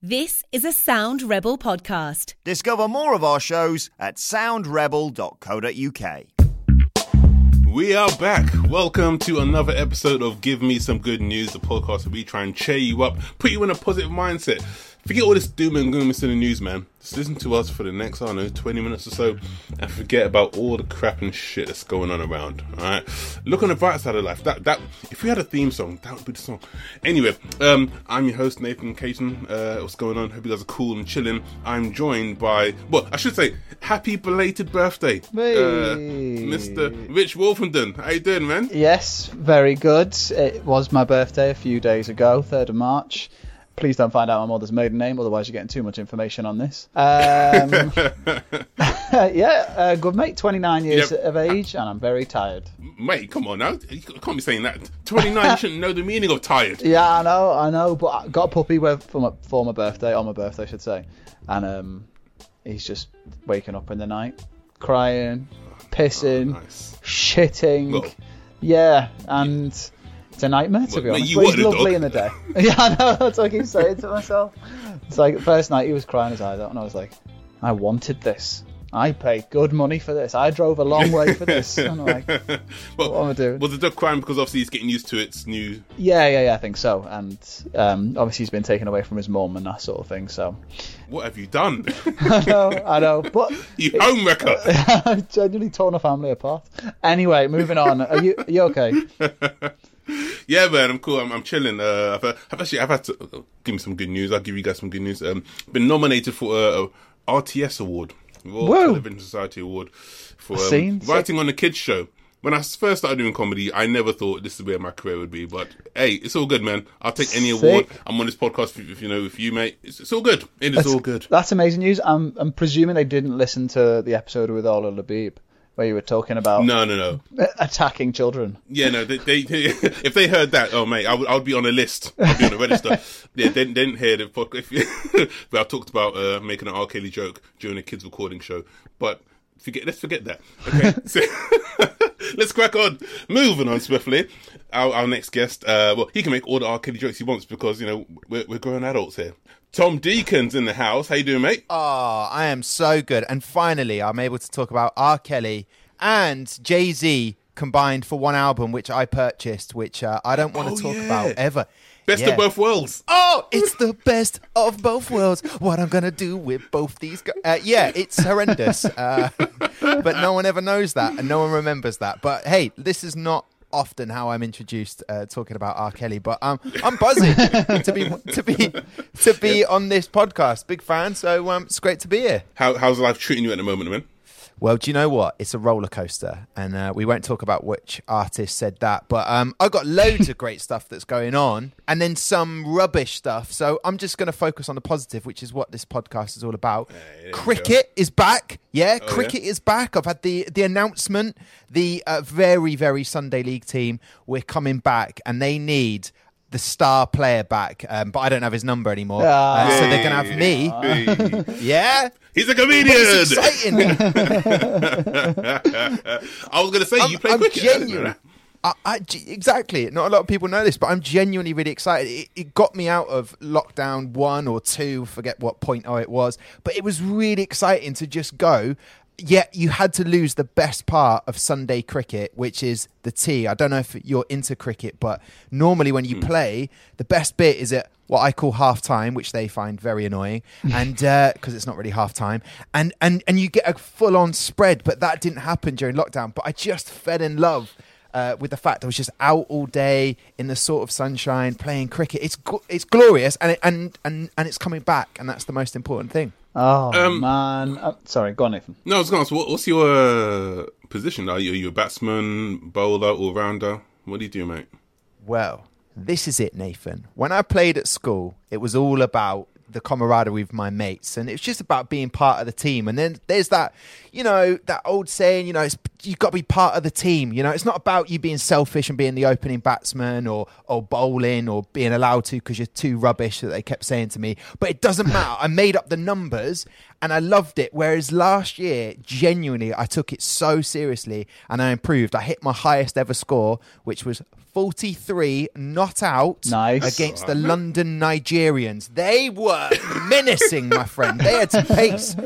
This is a Sound Rebel podcast. Discover more of our shows at soundrebel.co.uk. We are back. Welcome to another episode of Give Me Some Good News, the podcast where we try and cheer you up, put you in a positive mindset. Forget all this doom and gloom in the news, man. Just listen to us for the next, I don't know, 20 minutes or so, and forget about all the crap and shit that's going on around. Alright? Look on the bright side of life. That that if we had a theme song, that would be the song. Anyway, um, I'm your host, Nathan Caton. Uh, what's going on? Hope you guys are cool and chilling. I'm joined by well, I should say, happy belated birthday. Uh, Mr. Rich Wolfenden. How you doing, man? Yes, very good. It was my birthday a few days ago, 3rd of March. Please don't find out my mother's maiden name, otherwise you're getting too much information on this. Um, yeah, uh, good mate, 29 years Yep. of age, and I'm very tired. Mate, come on now. You can't be saying that. 29, you shouldn't know the meaning of tired. Yeah, I know, I know, but I got a puppy for, my, for my birthday, on my birthday, I should say. And um, he's just waking up in the night, crying, pissing, Nice. shitting. Yeah, and it's a nightmare to Well, be honest. But he's lovely in the day. yeah, I know. That's what I keep saying to myself. It's like the first night he was crying his eyes out, and I was like, I wanted this. I paid good money for this. I drove a long way for this. And I'm like, well, what am I doing? Was the dog crying because obviously he's getting used to its new. yeah, yeah, yeah, I think so. And um, obviously he's been taken away from his mum and that sort of thing. So What have you done? I know, I know, but you homewrecker. I've genuinely torn a family apart. Anyway, moving on. Are you, are you okay? Yeah, man, I'm cool. I'm, I'm chilling. Uh, I've, I've actually I've had to uh, give me some good news. I'll give you guys some good news. Um, been nominated for a, a RTS award, Royal Whoa. Television Society award for um, writing on a kids show. When I first started doing comedy, I never thought this is where my career would be. But hey, it's all good, man. I'll take any Sick. award. I'm on this podcast, if, if you know, with you, mate. It's, it's all good. It is all good. That's amazing news. I'm, I'm presuming they didn't listen to the episode with Ola Labib where you were talking about No, no, no. attacking children. Yeah, no. They, they, if they heard that, oh mate, I would, I would be on a list. I'd be on a register. yeah, they, they didn't hear the podcast. If, but I talked about uh, making an R. Kelly joke during a kids recording show. But forget, let's forget that. Okay, so, let's crack on. Moving on swiftly. Our, our next guest, uh, well, he can make all the R. Kelly jokes he wants because you know we're, we're grown adults here. Tom Deacon's in the house. How you doing, mate? Oh, I am so good. And finally, I'm able to talk about R. Kelly and Jay Z combined for one album, which I purchased, which uh, I don't want to Oh, talk yeah. about ever. Best Yeah. of both worlds. Oh, it's the best of both worlds. What I'm gonna do with both these guys? Uh, yeah, it's horrendous. Uh, but no one ever knows that, and no one remembers that. But hey, this is not often how I'm introduced uh, talking about R. Kelly. But um, I'm buzzing to be to be to be on this podcast. Big fan. So um, it's great to be here. How, how's life treating you at the moment, man? Well, do you know what? It's a roller coaster, and uh, we won't talk about which artist said that. But um, I've got loads of great stuff that's going on, and then some rubbish stuff. So I'm just going to focus on the positive, which is what this podcast is all about. cricket is back. Yeah, Oh, cricket is back. I've had the the announcement. The uh, very very Sunday League team we're coming back, and they need. The star player back, um, but I don't have his number anymore. Uh, so they're going to have me. Hey. Yeah, He's a But comedian. it's exciting. I was going to say you play I'm cricket. genuine. I, I, exactly. Not a lot of people know this, but I'm genuinely really excited. It, it got me out of lockdown one or two, forget what point oh it was, but it was really exciting to just go. Yet you had to lose the best part of Sunday cricket, which is the tea. I don't know if you're into cricket, but normally when you play, the best bit is at what I call half time, which they find very annoying, and because it's not really half time, and and and you get a full on spread. But that didn't happen during lockdown. But I just fell in love uh, with the fact I was just out all day in the sort of sunshine playing cricket. It's it's glorious, and it, and and and it's coming back, and that's the most important thing. Oh, Um, man. Uh, sorry, go on, Nathan. No, I was going to ask, what, what's your uh, position? Are you, are you a batsman, bowler, all rounder? What do you do, mate? Well, this is it, Nathan. When I played at school, it was all about the camaraderie with my mates, and it's just about being part of the team. And then there's that, you know, that old saying, you know, it's, you've got to be part of the team. You know, it's not about you being selfish and being the opening batsman or or bowling or being allowed to because you're too rubbish that they kept saying to me. But it doesn't matter. I made up the numbers and I loved it. Whereas last year, genuinely, I took it so seriously and I improved. I hit my highest ever score, which was 43 not out Nice. against the London Nigerians. They were menacing, my friend. They had to pace.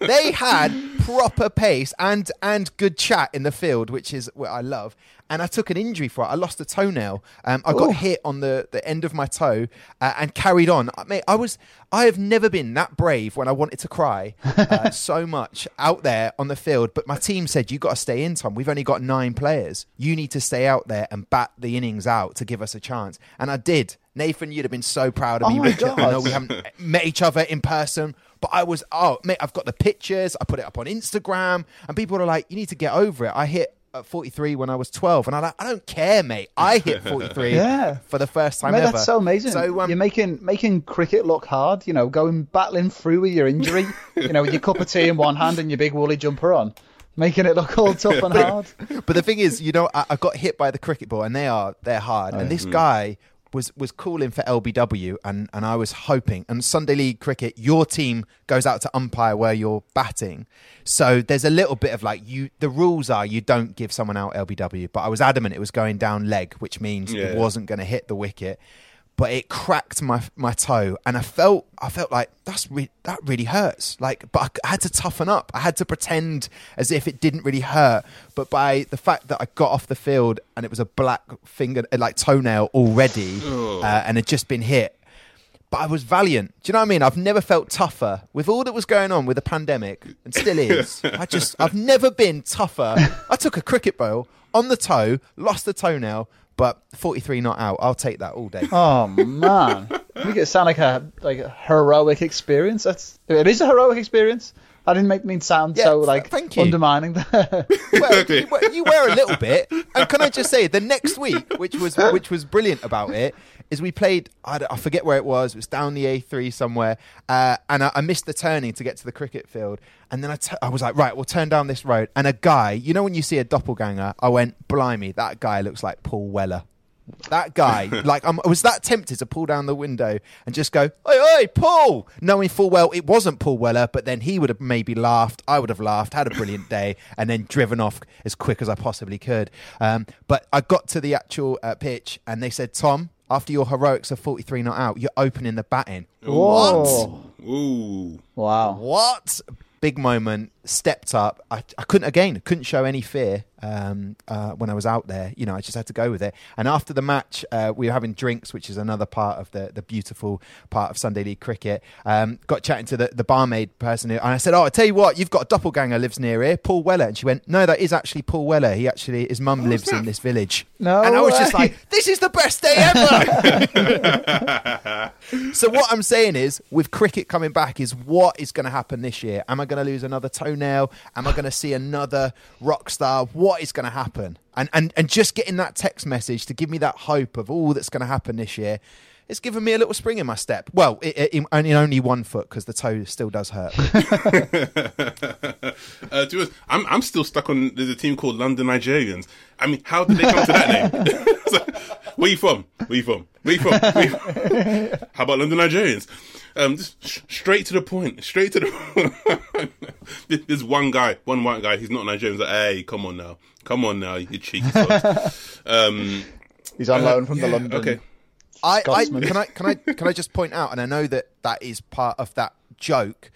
They had proper pace and and good chat in the field, which is what I love. And I took an injury for it. I lost a toenail. Um, I got Ooh. hit on the, the end of my toe uh, and carried on. I Mate, I was I have never been that brave when I wanted to cry uh, so much out there on the field. But my team said you got to stay in, Tom. We've only got nine players. You need to stay out there and bat the innings out to give us a chance. And I did. Nathan, you'd have been so proud of Oh me. my Richard. I know we haven't met each other in person, but I was, oh, mate, I've got the pictures. I put it up on Instagram, and people are like, you need to get over it. I hit at 43 when I was 12, and I'm like, I don't care, mate. I hit 43 Yeah. for the first time Mate, ever. that's so amazing. So, um, You're making making cricket look hard. You know, going battling through with your injury. you know, with your cup of tea in one hand and your big woolly jumper on, making it look all tough and hard. but the thing is, you know, I, I got hit by the cricket ball, and they are they're hard. and this guy was was calling for LBW, and and I was hoping. And Sunday League cricket, your team goes out to umpire where you're batting, so there's a little bit of like you. The rules are you don't give someone out LBW, but I was adamant it was going down leg, which means Yeah. it wasn't going to hit the wicket. But it cracked my my toe, and I felt I felt like that's re- that really hurts. Like, but I had to toughen up. I had to pretend as if it didn't really hurt. But by the fact that I got off the field and it was a black finger, like toenail already, uh, and had just been hit. But I was valiant. Do you know what I mean? I've never felt tougher with all that was going on with the pandemic, and still is. I just, I've never been tougher. I took a cricket ball on the toe, lost the toenail, but 43 not out. I'll take that all day. Oh man, you make it sound like a like a heroic experience. That's it is a heroic experience. I didn't make me sound Yeah, so like thank you. undermining that. well, you, you wear a little bit. And can I just say, the next week, which was which was brilliant about it, is we played. I, I forget where it was. It was down the A3 somewhere, uh, and I, I missed the turning to get to the cricket field. And then I, t- I was like, right, we'll turn down this road. And a guy, you know, when you see a doppelganger, I went, blimey, that guy looks like Paul Weller. That guy, like, I'm, I was that tempted to pull down the window and just go, "Oi, oi, Paul!" Knowing full well it wasn't Paul Weller, but then he would have maybe laughed. I would have laughed, had a brilliant day, and then driven off as quick as I possibly could. Um, but I got to the actual uh, pitch, and they said, "Tom, after your heroics of 43 not out, you're opening the batting." What? Ooh. Wow. What? Big moment. Stepped up. I, I couldn't again. Couldn't show any fear um, uh, when I was out there. You know, I just had to go with it. And after the match, uh, we were having drinks, which is another part of the the beautiful part of Sunday League cricket. Um, got chatting to the, the barmaid person, who, and I said, "Oh, I tell you what, you've got a doppelganger lives near here, Paul Weller." And she went, "No, that is actually Paul Weller. He actually his mum lives in this village." No and I was just like, "This is the best day ever." So what I'm saying is, with cricket coming back, is what is going to happen this year? Am I going to lose another toenail? Am I going to see another rock star? What is going to happen? And and and just getting that text message to give me that hope of all that's going to happen this year. It's given me a little spring in my step. Well, i i in, in only one foot because the toe still does hurt. Uh, be I'm I'm still stuck on. There's a team called London Nigerians. I mean, how did they come to that name? Where you from? Where you from? Where you from? You from? How about London Nigerians? Um, just sh- straight to the point. Straight to the. There- There's one guy, one white guy. He's not Nigerian. He's like, hey, come on now, come on now, you cheeky sods. Um, He's on loan from the London. Okay. I, I can I can I can I just point out, and I know that that is part of that joke,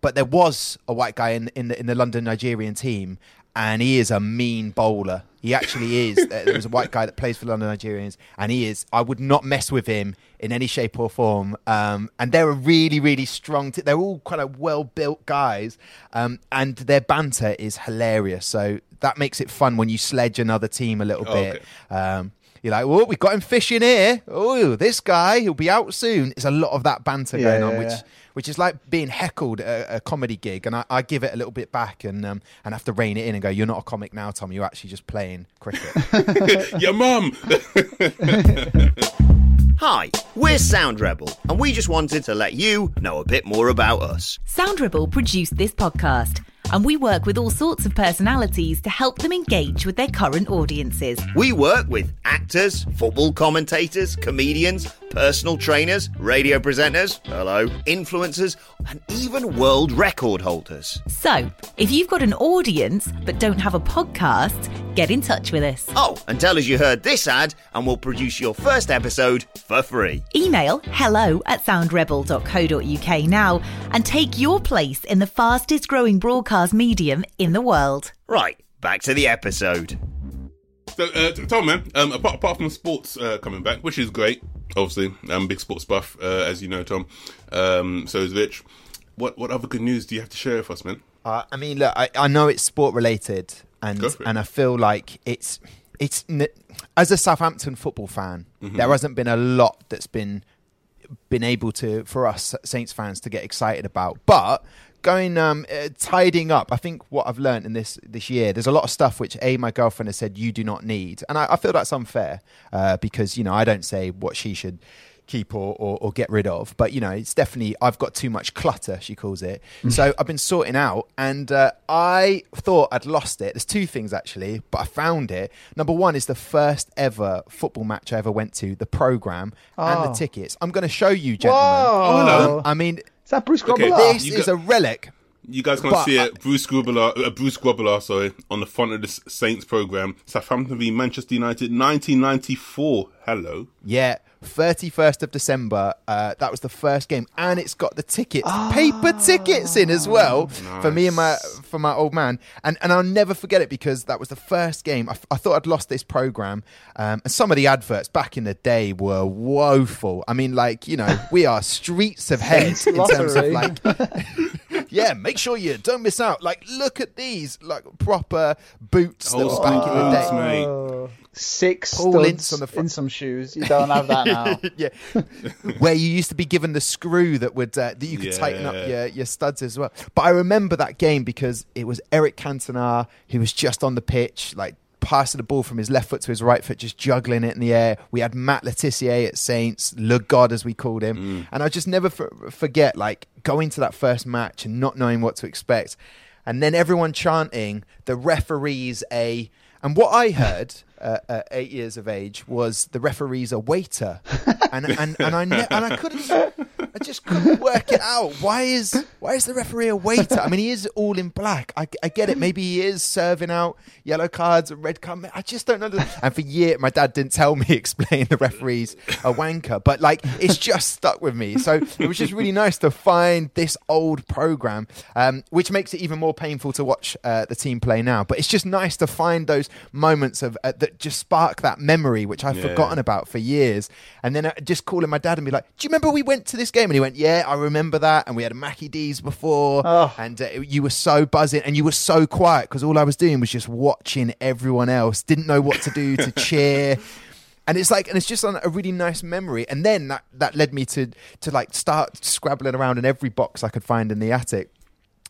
but there was a white guy in in the in the London Nigerian team, and he is a mean bowler. He actually is. There was a white guy that plays for London Nigerians, and he is. I would not mess with him in any shape or form. Um, and they're a really really strong. T- they're all kind of well built guys, um, and their banter is hilarious. So that makes it fun when you sledge another team a little Oh, bit. okay. Um, you're like, oh, we've got him fishing here. Oh, this guy, he'll be out soon. It's a lot of that banter Yeah, going on, yeah, which yeah. Which is like being heckled at a, a comedy gig, and I, I give it a little bit back and um, and have to rein it in and go, you're not a comic now, Tom. You're actually just playing cricket. Your mum. Hi, we're Sound Rebel, and we just wanted to let you know a bit more about us. Sound Rebel produced this podcast, and we work with all sorts of personalities to help them engage with their current audiences. We work with actors, football commentators, comedians, personal trainers, radio presenters, hello, influencers, and even world record holders. So, if you've got an audience but don't have a podcast, get in touch with us. Oh, and tell us you heard this ad, and we'll produce your first episode for free. Email hello at soundrebel.co.uk now and take your place in the fastest growing broadcast medium in the world. Right, back to the episode. So, uh, Tom, man, um, apart, apart from sports uh, coming back, which is great, obviously, I'm a big sports buff, uh, as you know, Tom. Um, so is Rich. What what other good news do you have to share with us, man? Uh, I mean, look, I, I know it's sport related, and Go for it. and I feel like it's it's as a Southampton football fan, Mm-hmm. there hasn't been a lot that's been been able to for us Saints fans to get excited about, but. Going um, uh, tidying up. I think what I've learned in this this year, there's a lot of stuff which a my girlfriend has said you do not need, and I, I feel that's unfair uh, because you know I don't say what she should keep or, or, or get rid of. But you know, it's definitely I've got too much clutter, she calls it. so I've been sorting out, and uh, I thought I'd lost it. There's two things actually, but I found it. Number one is the first ever football match I ever went to, the program and the Oh. tickets. I'm going to show you, gentlemen. Whoa. Um, I mean, Is that Bruce Okay, Grobbelaar? this is got- a relic. You guys can't But see I- it. Bruce Grobbelaar, uh, Bruce Grobbelaar, sorry, on the front of the Saints program. Southampton v Manchester United, 1994. Hello. Yeah, 31st of December. Uh, that was the first game, and it's got the tickets, paper tickets in as well for me and my for my old man. And and I'll never forget it because that was the first game. I, f- I thought I'd lost this program, um, and some of the adverts back in the day were woeful. I mean, like you know, we are streets of head in terms of like yeah, make sure you don't miss out. Like, look at these, like proper boots that Oh, were back in the boots, day. mate. Six Paul studs Ince on the front. in some shoes. You don't have that now. yeah, where you used to be given the screw that would uh, that you could tighten up your, your studs as well. But I remember that game because it was Eric Cantona who was just on the pitch, like passing the ball from his left foot to his right foot, just juggling it in the air. We had Matt Le Tissier at Saints, Le God as we called him, and I just never f- forget like going to that first match and not knowing what to expect, and then everyone chanting the referees a. And what I heard uh, at eight years of age was the referee's a waiter, and and and I ne- and I couldn't, I just couldn't work it out. Why is why is the referee a waiter? I mean, he is all in black. I, I get it. Maybe he is serving out yellow cards and red cards. I just don't know. And for years, my dad didn't tell me explain the referee's a wanker, but like it's just stuck with me. So it was just really nice to find this old program, um, which makes it even more painful to watch uh, the team play now. But it's just nice to find those moments of uh, that just spark that memory, which I've Yeah. forgotten about for years. And then uh, just calling my dad and be like, "Do you remember we went to this game?" And he went, "Yeah, I remember that." And we had a Maccy D's before, Oh. and uh, you were so buzzing, and you were so quiet because all I was doing was just watching everyone else. Didn't know what to do to cheer. And it's like, and it's just a really nice memory. And then that that led me to to like start scrabbling around in every box I could find in the attic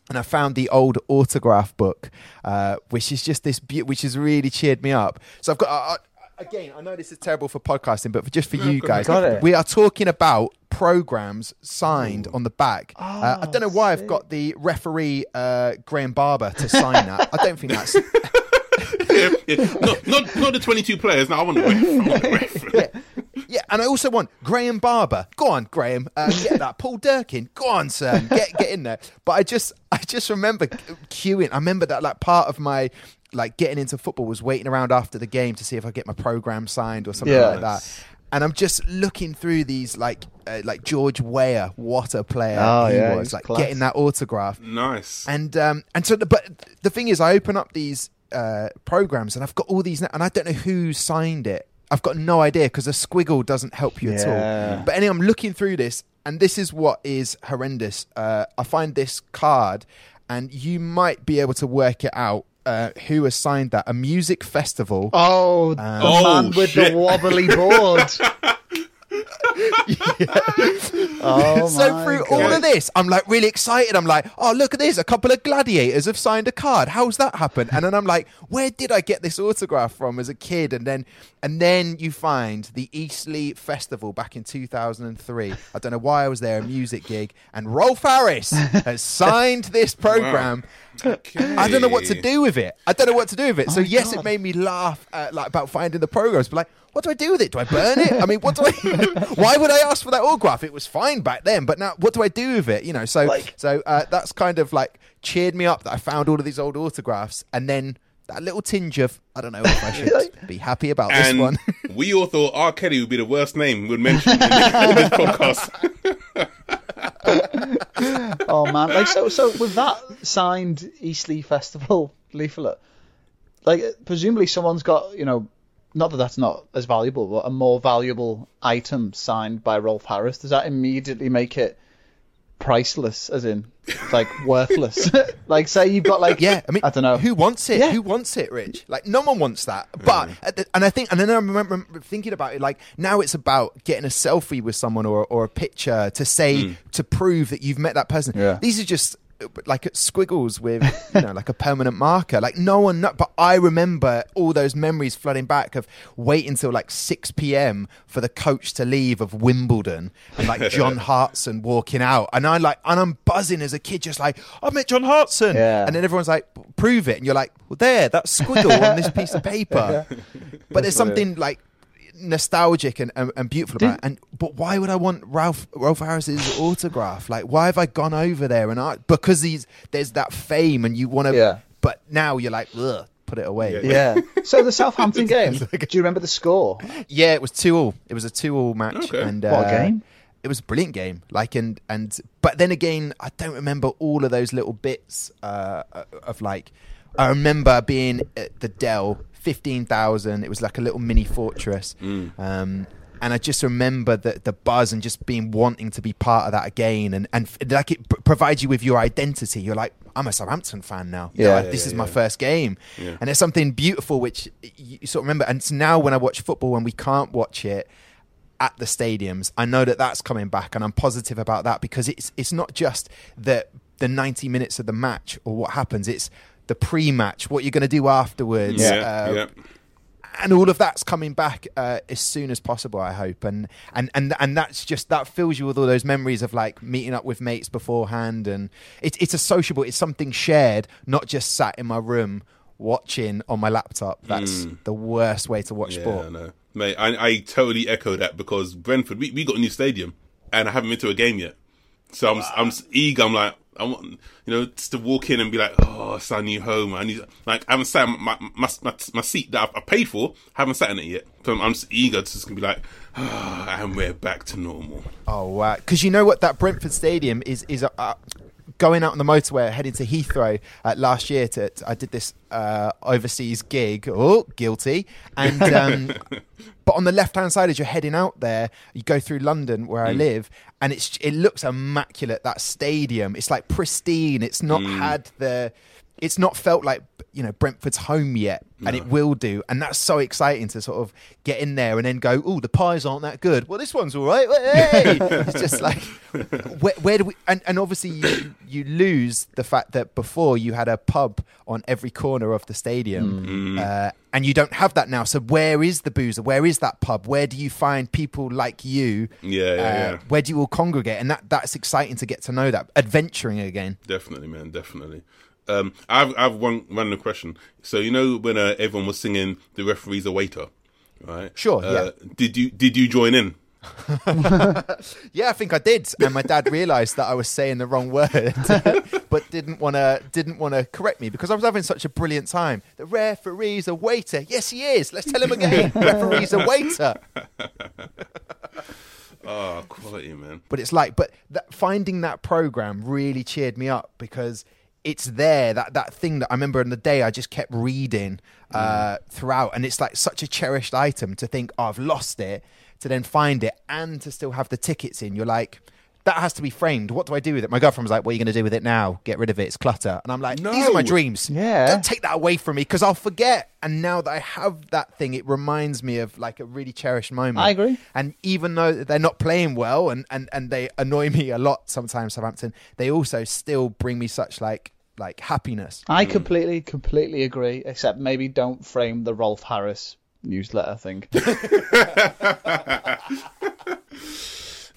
and I found the old autograph book, uh, which is just this, be- which has really cheered me up. So I've got. Again, I know this is terrible for podcasting, but for just for you guys, we are talking about programs signed on the back. uh, I don't know why I've got the referee uh, Graham Barber to sign that. I don't think that's yeah, yeah. Not, not, not the 22 players. No, I want the ref. I want the ref. Yeah, and I also want Graham Barber. Go on, Graham, uh, get that. Paul Durkin. Go on, son, get get in there. But I just I just remember queuing. I remember that like part of my like getting into football was waiting around after the game to see if I get my program signed or something Yeah. like that. And I'm just looking through these like uh, like George Weah, what a player Oh, he yeah, was, like class. getting that autograph. Nice. And um, and so, the, but the thing is, I open up these uh, programs and I've got all these, and I don't know who signed it. I've got no idea because a squiggle doesn't help you at all. But anyway, I'm looking through this, and this is what is horrendous. Uh, I find this card, and you might be able to work it out. Uh, who assigned that? A music festival. Oh, the Oh, man with shit. the wobbly board. oh so my through God. all of this, I'm like really excited. I'm like, oh look at this! A couple of gladiators have signed a card. How's that happen? And then I'm like, where did I get this autograph from as a kid? And then and then you find the Eastleigh Festival back in 2003. I don't know why I was there, a music gig, and Rolf Harris has signed this program. I don't know what to do with it. I don't know what to do with it. so yes, it made me laugh uh, like about finding the programs, but like, what do I do with it? Do I burn it? I mean, what do I? why would I ask for that autograph? It was fine back then, but now what do I do with it? You know, so Like- so uh, that's kind of like cheered me up that I found all of these old autographs, and then that little tinge of I don't know if I should be happy about this one. we all thought R. Kelly would be the worst name we'd mention in this, in this podcast. Oh man, like so so with that signed Eastleigh Festival leaflet, like presumably someone's got you know, not that that's not as valuable, but a more valuable item signed by Rolf Harris. Does that immediately make it priceless? As in, like worthless? like say you've got like Yeah, I mean, I don't know who wants it. Yeah. Who wants it, Rich? Like, no one wants that. Hmm. But at the- and I think, and then I remember thinking about it. Like now, it's about getting a selfie with someone or or a picture to say hmm. to prove that you've met that person. Yeah. These are just like squiggles with you know like a permanent marker. Like no one kno- but i remember all those memories flooding back of waiting till like 6 p.m for the coach to leave of wimbledon and like john hartson walking out. And i like and i'm buzzing as a kid just like I've met john hartson. Yeah. and then everyone's like prove it. And you're like well there that squiggle on this piece of paper. But there's something like nostalgic and, and, and beautiful about it. And but why would I want Rolf Rolf Harris's autograph? Like, why have I gone over there and I because these there's that fame and you want to. Yeah. But now you're like, Ugh, put it away. Yeah. yeah. So the Southampton game. Do you remember the score? Yeah, it was two all. It was a two all match. Okay. And, What a uh, game. It was a brilliant game. Like and and but then again, I don't remember all of those little bits uh, of like. I remember being at the Dell, fifteen thousand. It was like a little mini fortress. Um, and I just remember the the buzz and just being wanting to be part of that again, and and like it provides you with your identity. You're like, I'm a Southampton fan now. Know, Yeah. this Yeah, is my yeah. first game, Yeah. and there's something beautiful which you sort of remember. And so now when I watch football, when we can't watch it at the stadiums, I know that that's coming back, and I'm positive about that because it's it's not just the the 90 minutes of the match or what happens. It's the pre-match, what you're going to do afterwards, Yeah, uh, yeah. and all of that's coming back uh, as soon as possible. I hope, and and and and that's just that fills you with all those memories of like meeting up with mates beforehand, and it's it's a sociable. It's something shared, not just sat in my room watching on my laptop. That's the worst way to watch Yeah, sport. I know. Mate, I, I totally echo that because Brentford, we, we got a new stadium and I haven't been to a game yet. So I'm, I'm eager. I'm like, I want, you know, just to walk in and be like, oh, it's our new home. I need, like, I haven't sat my, my, my, my seat that I, I paid for, haven't sat in it yet. So I'm, I'm just eager to just gonna be like, oh, and we're back to normal. Oh wow! Because you know what that Brentford Stadium is is uh, going out on the motorway heading to Heathrow uh, last year. To, to- I did this uh, overseas gig. Oh, guilty! And um, but on the left hand side as you're heading out there, you go through London where I live, and it's it looks immaculate. That stadium, it's like pristine. It's not had the. It's not felt like you know Brentford's home yet, and it will do, and that's so exciting to sort of get in there and then go, oh, the pies aren't that good. Well, this one's all right. Hey! it's just like where, where do we? And, and obviously you you lose the fact that before you had a pub on every corner of the stadium, uh, and you don't have that now. So where is the boozer? Where is that pub? Where do you find people like you? Yeah, yeah, uh, yeah. Where do you all congregate? And that that's exciting to get to know that adventuring again. Definitely, man. Definitely. Um, I've I've one random question. So you know when uh, everyone was singing "The referee's a waiter," right? Sure, Uh, Did you did you join in? Yeah, I think I did, and my dad realised that I was saying the wrong word, but didn't want to didn't want to correct me because I was having such a brilliant time. The referee's a waiter. Yes, he is. Let's tell him again. referee's a waiter. Oh, quality, man. But it's like, but that, finding that program really cheered me up because it's there. That that thing that I remember in the day, I just kept reading uh, throughout, and it's like such a cherished item to think, oh, I've lost it, to then find it, and to still have the tickets in. You're like. That has to be framed. What do I do with it? My girlfriend was like, "What are you going to do with it now? Get rid of it. It's clutter." And I'm like, "These are my dreams. Yeah. don't take that away from me because I'll forget." And now that I have that thing, it reminds me of like a really cherished moment. I agree. And even though they're not playing well and, and, and they annoy me a lot sometimes, Southampton, they also still bring me such like like happiness. I completely, completely agree. Except maybe don't frame the Rolf Harris newsletter thing.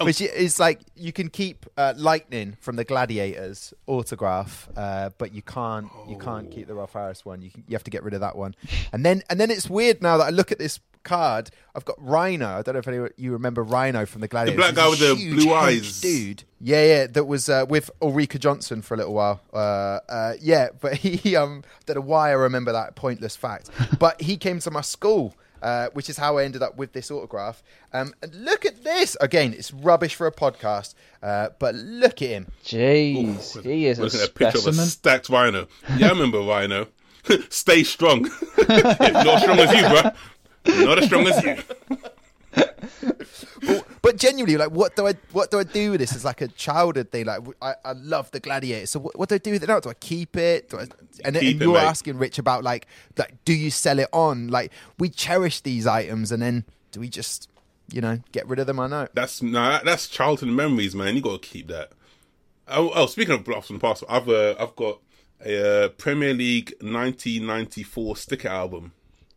Which is like you can keep uh, lightning from the gladiators autograph, uh, but you can't you can't keep the Rolf Harris one. You can, you have to get rid of that one. And then and then it's weird now that I look at this card. I've got Rhino. I don't know if any, you remember Rhino from the gladiators. The black guy with the blue eyes. dude. Yeah, yeah. That was uh, with Ulrika Jonsson for a little while. Uh, uh, yeah, but he um don't know why I remember that pointless fact. but he came to my school. Uh, which is how I ended up with this autograph. Um, and look at this again. It's rubbish for a podcast, uh, but look at him. Jeez, he is We're a looking at a picture of a stacked rhino. Yeah, I remember rhino. Stay strong. Not as strong as you, bro. Not as strong as you. But, but genuinely, like, what do I what do I do with this? It's like a childhood thing. Like, I, I love the gladiator. So what, what do I do with it now? Do I keep it? Do I, and, Keep and it, you're mate. asking Rich about like, like, do you sell it on? Like, we cherish these items, and then do we just, you know, get rid of them? I know. That's nah, that's childhood memories, man. You got to keep that. Oh, oh speaking of blocks from the past, I've uh, I've got a uh, Premier League 1994 sticker album.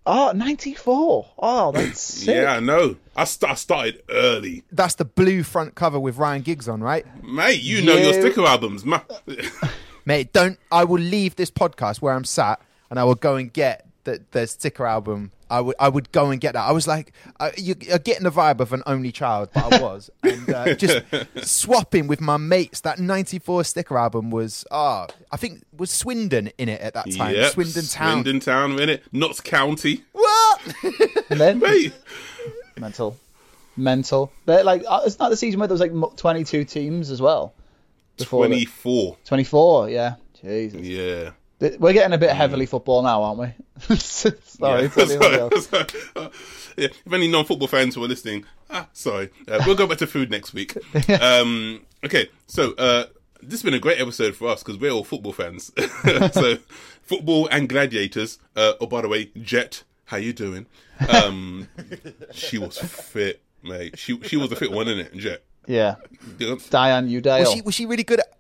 Oh, 94. Oh, that's sick. Yeah, I know. I, st- I started early, That's the blue front cover with Ryan Giggs on, right? mate. You know your sticker albums, ma- Mate, don't. I will leave this podcast where I'm sat, and I will go and get the, the sticker album. I would, I would go and get that. I was like, uh, you, you're getting the vibe of an only child, but I was, and uh, just swapping with my mates. That '94 sticker album was, ah, I think was Swindon in it at that time. Yep, Swindon Town. Swindon Town, in it. Notts County, What? Men- mate. mental. Mental. But like, uh, it's not the season where there was like 22 teams as well. Before the- 24. 24, yeah. Jesus. Yeah. Th- We're getting a bit heavily football now, aren't we? sorry. Yeah. to anybody else. Yeah. If any non-football fans who are listening, ah, sorry. Uh, we'll go back to food next week. Um, okay, so uh, this has been a great episode for us because we're all football fans. so, football and gladiators. Uh, oh, by the way, Jet, how you doing? Um, she was fit, mate. She she was the fit one, in it, Jet? Yeah. Yeah. Diane Youdale. Was she was she really good at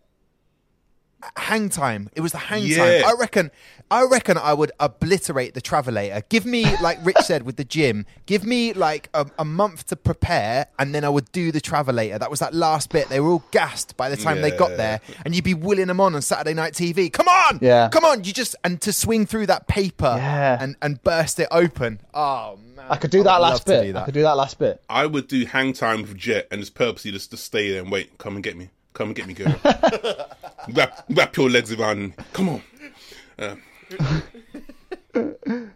hang time? It was the hang Yeah. time. I reckon. I reckon I would obliterate the travelator. Give me, like Rich said with the gym, give me like a, a month to prepare, and then I would do the travelator. That was that last bit. They were all gassed by the time they got there, and you'd be willing them on on Saturday night TV. Come on, Yeah. come on. You just and to swing through that paper Yeah. and and burst it open. Oh man, I could do I that last bit. do that. I could do that last bit. I would do hang time with Jet and just purposely just to stay there and wait. Come and get me. Come and get me, girl. wrap, wrap your legs around. Come on. Uh,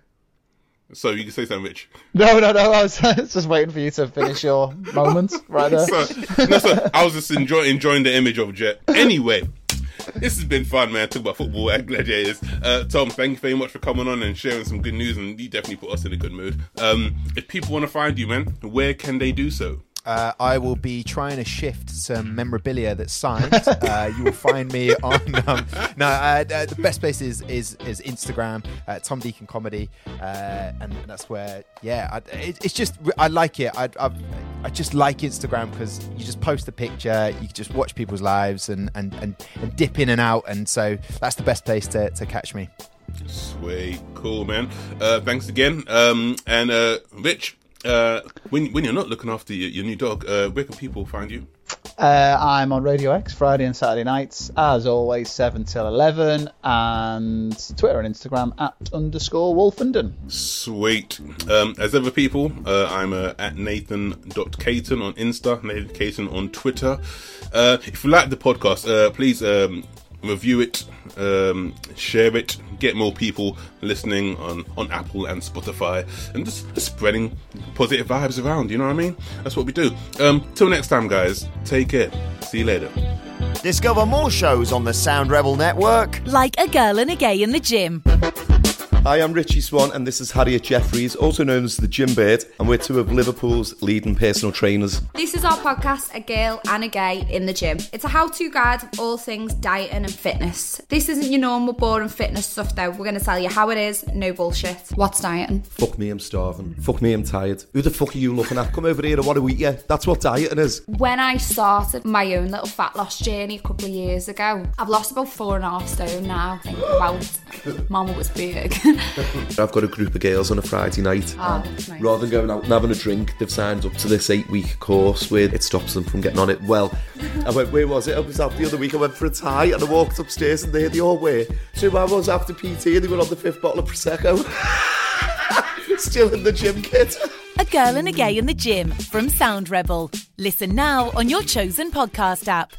so you can say something, Rich. No, no, no. I was just waiting for you to finish your moment right there. So, no, so I was just enjoy, enjoying the image of Jet. Anyway, this has been fun, man. Talk about football and gladiators. Uh, Tom, thank you very much for coming on and sharing some good news, and you definitely put us in a good mood. Um, if people want to find you, man, where can they do so? Uh, I will be trying to shift some memorabilia that's signed. uh, you will find me on um, no. Uh, uh, the best place is is, is Instagram, uh, Tom Deacon Comedy, uh, and that's where yeah. I, it, it's just I like it. I I, I just like Instagram because you just post a picture, you can just watch people's lives and and, and and dip in and out, and so that's the best place to, to catch me. Sweet, cool, man. Uh, thanks again. Um, and uh, Rich, uh, when when you're not looking after your, your new dog, uh, where can people find you? Uh, I'm on Radio X Friday and Saturday nights, as always, 7 till 11, and Twitter and Instagram at underscore Wolfenden. Sweet. Um, as ever, people, uh, I'm uh, at Nathan.Caton on Insta, Nathan Caton on Twitter. Uh, if you like the podcast, uh, please um, review it, um, share it, get more people listening on, on Apple and Spotify, and just, just spreading positive vibes around. You know what I mean? That's what we do. Um, till next time, guys. Take care. See you later. Discover more shows on the Sound Rebel Network. Like a girl and a gay in the gym. Hi, I'm Richie Swan, and this is Harriet Jeffries, also known as the Gym Bird, and we're two of Liverpool's leading personal trainers. This is our podcast, A Girl and a Gay in the Gym. It's a how to guide of all things dieting and fitness. This isn't your normal boring fitness stuff, though. We're going to tell you how it is, no bullshit. What's dieting? Fuck me, I'm starving. Fuck me, I'm tired. Who the fuck are you looking at? Come over here, I want to eat you. That's what dieting is. When I started my own little fat loss journey a couple of years ago, I've lost about four and a half stone now. I Think about Mama was big. I've got a group of girls on a Friday night. Oh, that's nice. Rather than going out and having a drink, they've signed up to this eight week course where it stops them from getting on it. Well, I went, where was it? I was out the other week, I went for a tie and I walked upstairs and there they all were. Two hours after PT and they were on the fifth bottle of Prosecco. Still in the gym kit. A Girl and a Gay in the Gym from Sound Rebel. Listen now on your chosen podcast app.